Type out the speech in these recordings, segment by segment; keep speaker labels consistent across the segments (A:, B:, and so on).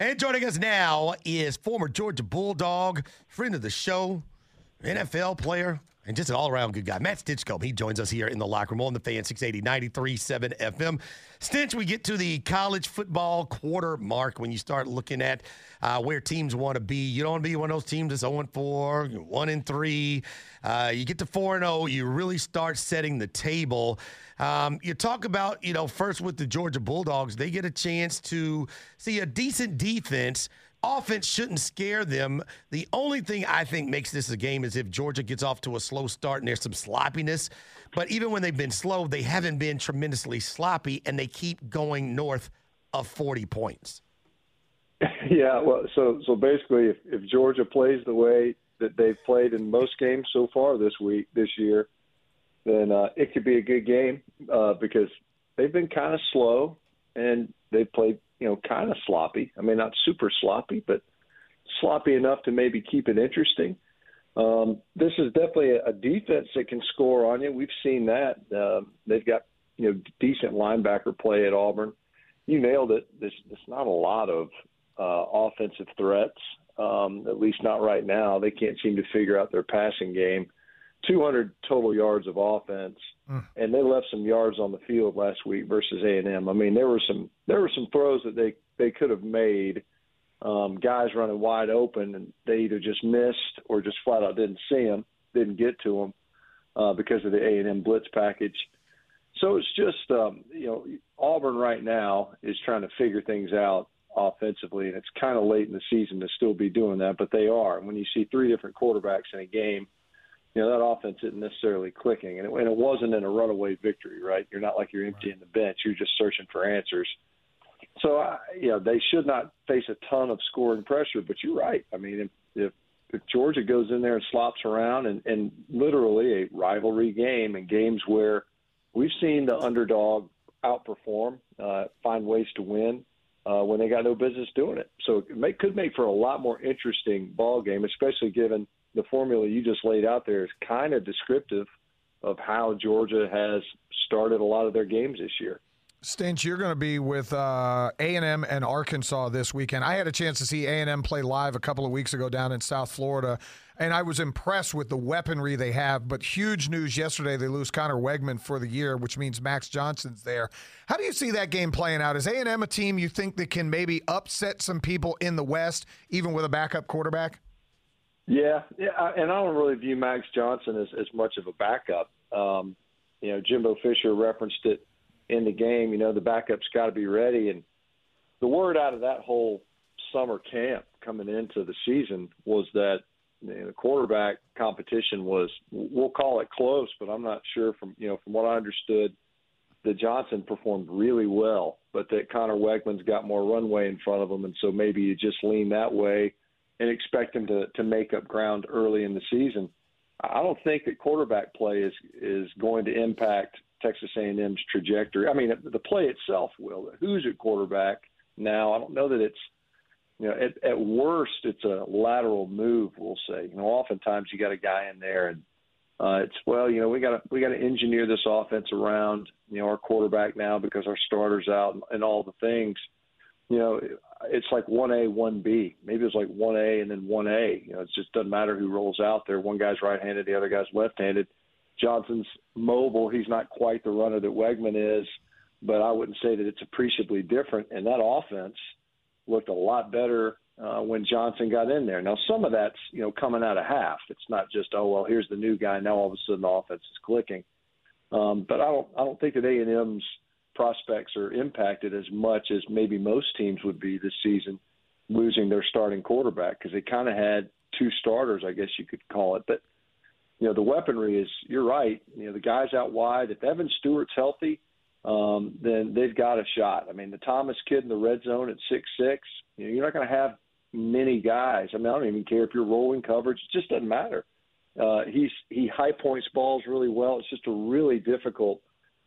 A: And joining us now is former Georgia Bulldog, friend of the show, NFL player, and just an all around good guy. Matt Stinchcomb, he joins us here in the locker room on the fan 680 93.7 FM. Stinch, we get to the college football quarter mark when you start looking at uh, where teams want to be. You don't want to be one of those teams that's 0 4, 1 and 3. Uh, you get to 4 0, you really start setting the table. Um, you talk about, you know, first with the Georgia Bulldogs, they get a chance to see a decent defense offense shouldn't scare them. The only thing I think makes this a game is if Georgia gets off to a slow start and there's some sloppiness. But even when they've been slow, they haven't been tremendously sloppy and they keep going north of 40 points.
B: Yeah, well, so so basically, if, if Georgia plays the way that they've played in most games so far this week, this year, then uh, it could be a good game uh, because they've been kind of slow and they've played you know, kind of sloppy. I mean, not super sloppy, but sloppy enough to maybe keep it interesting. Um, this is definitely a, defense that can score on you. We've seen that. Uh, they've got you know decent linebacker play at Auburn. You nailed it. There's, there's not a lot of uh, offensive threats, um, at least not right now. They can't seem to figure out their passing game. 200 total yards of offense, mm. and they left some yards on the field last week versus A&M. I mean, there were some there were some throws that they they could have made. Um, guys running wide open, and they either just missed or just flat out didn't see them, didn't get to them uh, because of the A&M blitz package. So it's just um, you know Auburn right now is trying to figure things out offensively, and it's kind of late in the season to still be doing that, but they are. And when you see three different quarterbacks in a game you know that offense isn't necessarily clicking, and it, and it wasn't in a runaway victory, right? You're not like you're emptying the bench; you're just searching for answers. So, I, you know, they should not face a ton of scoring pressure. But you're right. I mean, if if, if Georgia goes in there and slops around, and, and literally a rivalry game, and games where we've seen the underdog outperform, uh, find ways to win. Uh, when they got no business doing it, so it may, could make for a lot more interesting ball game, especially given the formula you just laid out there is kind of descriptive of how Georgia has started a lot of their games this year.
C: Stinch, you're going to be with uh, A&M and Arkansas this weekend. I had a chance to see A&M play live a couple of weeks ago down in South Florida, and I was impressed with the weaponry they have. But huge news yesterday: they lose Conner Weigman for the year, which means Max Johnson's there. How do you see that game playing out? Is A&M a team you think that can maybe upset some people in the West, even with a backup quarterback?
B: Yeah, yeah, and I don't really view Max Johnson as as much of a backup. Um, you know, Jimbo Fisher referenced it in the game. You know, the backup's got to be ready, and the word out of that whole summer camp coming into the season was that you know, the quarterback competition was we'll call it close, but I'm not sure from you know from what I understood that Johnson performed really well, but that Conner Weigman's got more runway in front of him, and so maybe you just lean that way and expect him to to make up ground early in the season. I don't think that quarterback play is is going to impact Texas A&M's trajectory. I mean, the play itself will. Who's at quarterback now? I don't know that it's you know at, at worst it's a lateral move. We'll say. You know, oftentimes you got a guy in there and. Uh, it's well, you know, we got to we got to engineer this offense around you know our quarterback now because our starters out and, and all the things you know, it's like one A, one B. Maybe it's like one A and then one A. You know, it just doesn't matter who rolls out there. One guy's right-handed, the other guy's left-handed. Johnson's mobile. He's not quite the runner that Weigman is, but I wouldn't say that it's appreciably different. And that offense looked a lot better uh, when Johnson got in there. Now, some of that's you know coming out of half. It's not just oh well, here's the new guy. Now all of a sudden the offense is clicking. Um, but I don't I don't think that A and M's prospects are impacted as much as maybe most teams would be this season, losing their starting quarterback because they kind of had two starters, I guess you could call it. But you know, the weaponry is you're right. You know, the guys out wide. If Evan Stewart's healthy, um, then they've got a shot. I mean, the Thomas kid in the red zone at six six. You know, you're not going to have many guys. I mean, I don't even care if you're rolling coverage; it just doesn't matter. Uh, he's he high points balls really well. It's just a really difficult.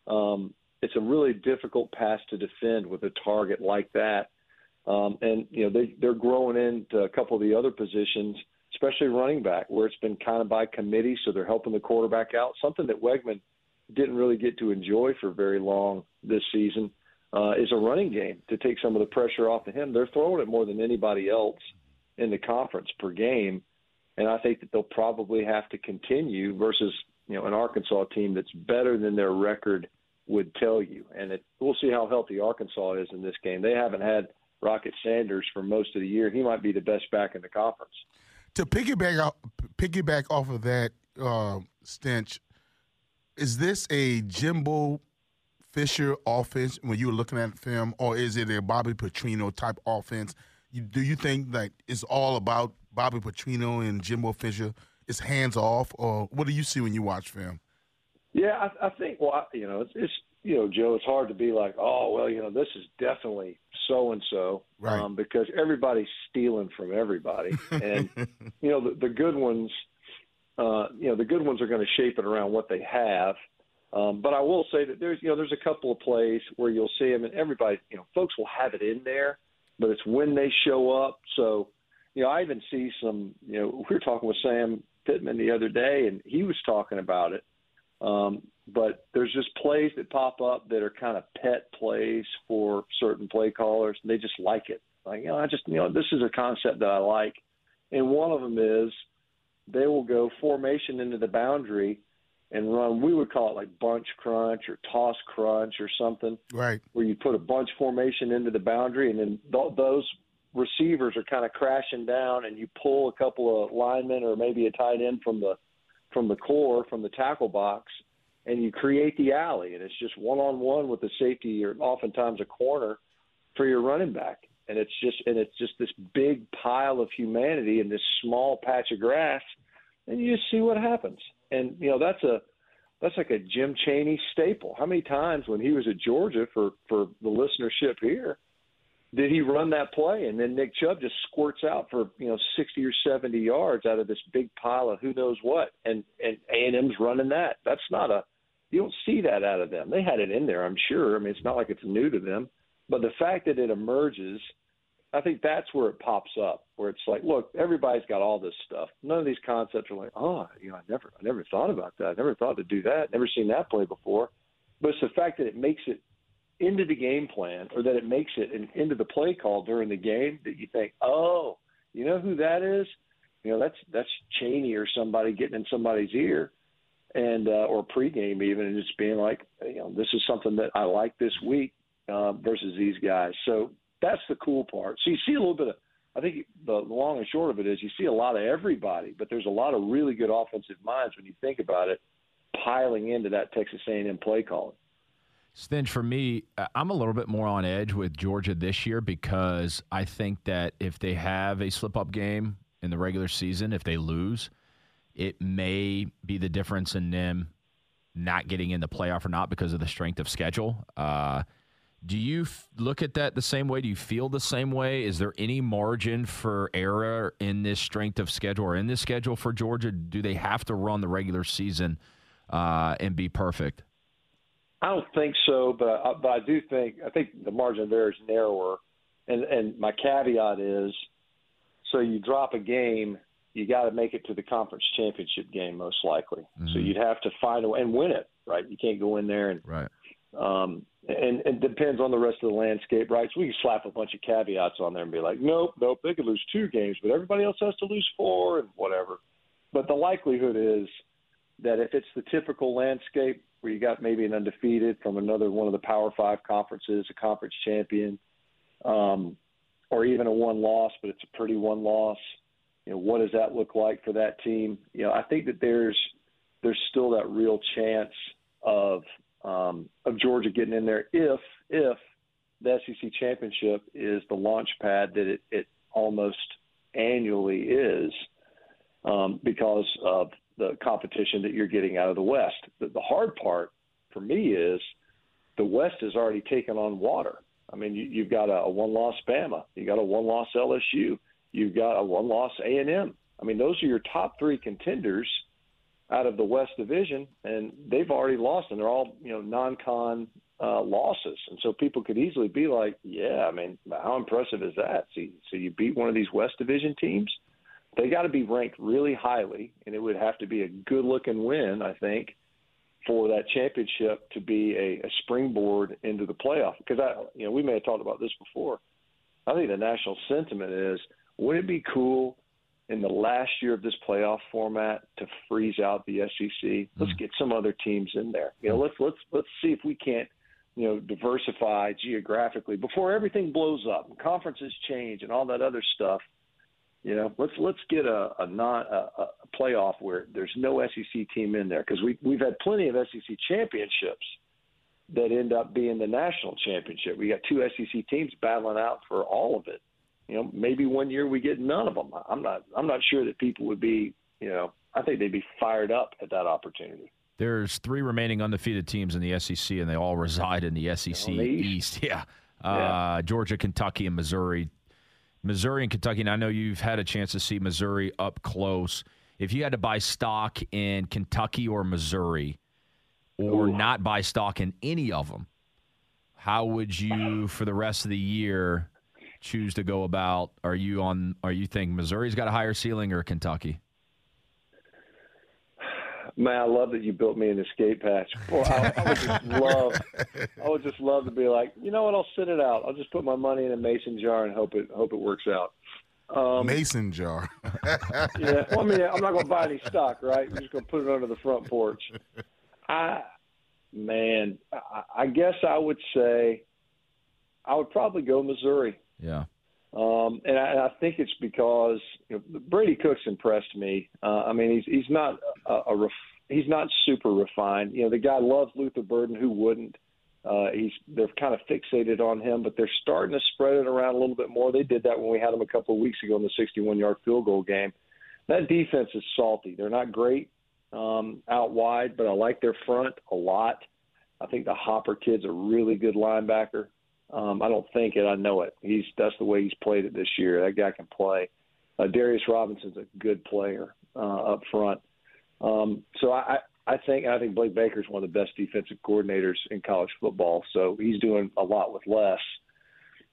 B: Um, it's a really difficult pass to defend with a target like that. Um, and you know they they're growing into a couple of the other positions, especially running back, where it's been kind of by committee, so they're helping the quarterback out. Something that Weigman didn't really get to enjoy for very long this season uh, is a running game to take some of the pressure off of him. They're throwing it more than anybody else in the conference per game, and I think that they'll probably have to continue versus you know an Arkansas team that's better than their record would tell you. And it, we'll see how healthy Arkansas is in this game. They haven't had Rocket Sanders for most of the year. He might be the best back in the conference.
D: To piggyback off, piggyback off of that, uh, Stinch, is this a Jimbo Fisher offense when you were looking at the film, or is it a Bobby Petrino type offense? You, do you think that it's all about Bobby Petrino and Jimbo Fisher? It's hands off, or what do you see when you watch film?
B: Yeah, I, I think. Well, I, you know, it's, it's you know, Joe. It's hard to be like, oh, well, you know, this is definitely so and so,
D: right?
B: because everybody's stealing from everybody, and you know, the, the good ones, uh, you know, the good ones are going to shape it around what they have. Um, but I will say that there's, you know, there's a couple of plays where you'll see them, and everybody, you know, folks will have it in there, but it's when they show up. So, you know, I even see some, you know, we were talking with Sam Pittman the other day, and he was talking about it. Um, but there's just plays that pop up that are kind of pet plays for certain play callers, and they just like it. Like, you know, I just, you know, this is a concept that I like, and one of them is they will go formation into the boundary and run. We would call it like bunch crunch or toss crunch or something.
D: Right.
B: Where you put a bunch formation into the boundary, and then th- those receivers are kind of crashing down, and you pull a couple of linemen or maybe a tight end from the from the core from the tackle box, and you create the alley, and it's just one on one with the safety or oftentimes a corner for your running back. And it's just and it's just this big pile of humanity in this small patch of grass, and you just see what happens and you know that's a that's like a Jim Chaney staple. How many times when he was at Georgia for for the listenership here did he run that play and then Nick Chubb just squirts out for you know 60 or 70 yards out of this big pile of who knows what and and A&M's running that. That's not a you don't see that out of them. They had it in there, I'm sure. I mean, it's not like it's new to them, but the fact that it emerges I think that's where it pops up, where it's like, look, everybody's got all this stuff. None of these concepts are like, oh, you know, I never, I never thought about that. I never thought to do that. Never seen that play before. But it's the fact that it makes it into the game plan, or that it makes it in, into the play call during the game, that you think, oh, you know who that is? You know, that's that's Chaney or somebody getting in somebody's ear, and uh, or pregame even, and just being like, you know, this is something that I like this week uh, versus these guys. So that's the cool part. So you see a little bit of. I think the long and short of it is you see a lot of everybody, but there's a lot of really good offensive minds when you think about it, piling into that Texas A&M play calling.
E: Stinch, for me, I'm a little bit more on edge with Georgia this year because I think that if they have a slip up game in the regular season, if they lose, it may be the difference in them not getting in the playoff or not because of the strength of schedule. Uh, do you f- look at that the same way? Do you feel the same way? Is there any margin for error in this strength of schedule or in this schedule for Georgia? Do they have to run the regular season uh, and be perfect?
B: I don't think so, but I, but I do think I think the margin of error is narrower, and and my caveat is, so you drop a game, you got to make it to the conference championship game most likely. Mm-hmm. So you'd have to find a way and win it, right? You can't go in there and
E: right.
B: Um, and it depends on the rest of the landscape, right? So we can slap a bunch of caveats on there and be like, nope, nope, they could lose two games, but everybody else has to lose four and whatever. But the likelihood is that if it's the typical landscape where you got maybe an undefeated from another one of the Power Five conferences, a conference champion, um, or even a one loss, but it's a pretty one loss. You know, what does that look like for that team? You know, I think that there's there's still that real chance of um, of Georgia getting in there if if the SEC championship is the launch pad that it, it almost annually is um, because of the competition that you're getting out of the West. The, the hard part for me is the West has already taken on water. I mean, you, you've got a, a one-loss Bama, you got a one-loss LSU, you've got a one-loss A and M. I mean, those are your top three contenders out of the West Division, and they've already lost, and they're all you know non-con uh, losses, and so people could easily be like, "Yeah, I mean, how impressive is that?" So, so you beat one of these West Division teams. They got to be ranked really highly, and it would have to be a good-looking win, I think, for that championship to be a, a springboard into the playoff. Because I, you know, we may have talked about this before. I think the national sentiment is, wouldn't it be cool in the last year of this playoff format to freeze out the SEC? Mm-hmm. Let's get some other teams in there. You know, mm-hmm. let's let's let's see if we can't, you know, diversify geographically before everything blows up and conferences change and all that other stuff. You know, let's let's get a, a non a, a playoff where there's no SEC team in there because we we've had plenty of SEC championships that end up being the national championship. We got two SEC teams battling out for all of it. You know, maybe one year we get none of them. I'm not I'm not sure that people would be, you know, I think they'd be fired up at that opportunity.
E: There's three remaining undefeated teams in the SEC, and they all reside in the SEC
B: the
E: East.
B: East.
E: Yeah. Uh,
B: Yeah.
E: Georgia, Kentucky, and Missouri. Missouri and Kentucky, and I know you've had a chance to see Missouri up close. If you had to buy stock in Kentucky or Missouri, or
B: Ooh.
E: not buy stock in any of them, how would you, for the rest of the year, choose to go about? Are you on? Are you think Missouri's got a higher ceiling or Kentucky?
B: Man, I love that you built me an escape hatch. Boy, I, I would just love, I would just love to be like, you know what? I'll sit it out. I'll just put my money in a mason jar and hope it hope it works out. Um,
D: Mason jar.
B: yeah, well, I mean, I'm not going to buy any stock, right? I'm just going to put it under the front porch. I, man, I, I guess I would say, I would probably go Missouri.
E: Yeah.
B: Um, and, I, and I think it's because you know, Brady Cook's impressed me. Uh, I mean, he's he's not a, a ref, he's not super refined. You know, the guy loves Luther Burden. Who wouldn't? Uh, he's they're kind of fixated on him, but they're starting to spread it around a little bit more. They did that when we had him a couple of weeks ago in the 61-yard field goal game. That defense is salty. They're not great um, out wide, but I like their front a lot. I think the Hopper kid's a really good linebacker. Um, I don't think it. I know it. He's that's the way he's played it this year. That guy can play. Uh, Darius Robinson's a good player uh, up front. Um, so I, I think I think Blake Baker's one of the best defensive coordinators in college football. So he's doing a lot with less.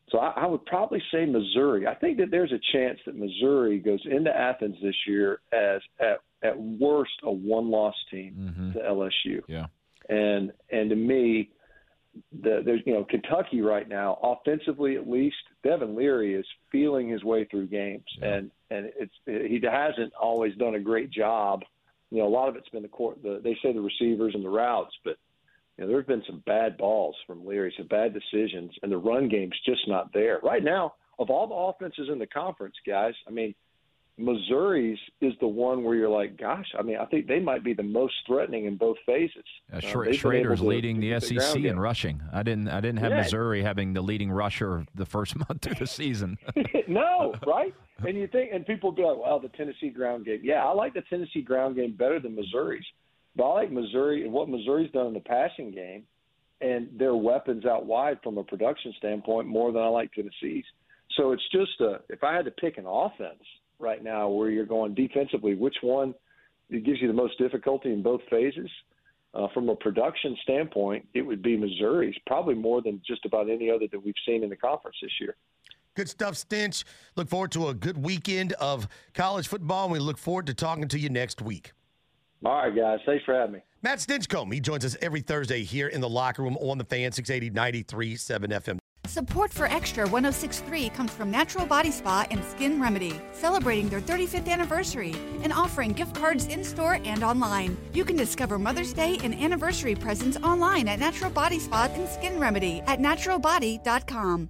B: So I, I would probably say Missouri. I think that there's a chance that Missouri goes into Athens this year as at at worst a one-loss team to LSU.
E: Yeah.
B: And and to me, the, there's you know Kentucky right now offensively at least Devin Leary is feeling his way through games and and it's he hasn't always done a great job. You know a lot of it's been the court the they say the receivers and the routes, but you know there's been some bad balls from Leary, some bad decisions, and the run game's just not there right now. Of all the offenses in the conference, guys, I mean Missouri's is the one where you're like, gosh, I mean, I think they might be the most threatening in both phases.
E: Uh,
B: Uh,
E: Schra- Schrader's
B: to
E: leading the SEC in rushing. I didn't. I didn't have
B: Yeah.
E: Missouri having the leading rusher the first month of the season.
B: no, right? And you think, and people be like, "Well, the Tennessee ground game." Yeah, I like the Tennessee ground game better than Missouri's, but I like Missouri and what Missouri's done in the passing game, and their weapons out wide from a production standpoint more than I like Tennessee's. So it's just a, if I had to pick an offense right now where you're going defensively, which one it gives you the most difficulty in both phases? Uh, from a production standpoint, it would be Missouri's, probably more than just about any other that we've seen in the conference this year.
A: Good stuff, Stinch. Look forward to a good weekend of college football, and we look forward to talking to you next week.
B: All right, guys. Thanks for having me.
A: Matt Stinchcomb, he joins us every Thursday here in the locker room on the fan 680 93.7 FM.
F: Support for Extra 1063 comes from Natural Body Spa and Skin Remedy, celebrating their 35th anniversary and offering gift cards in store and online. You can discover Mother's Day and anniversary presents online at Natural Body Spa and Skin Remedy at naturalbody.com.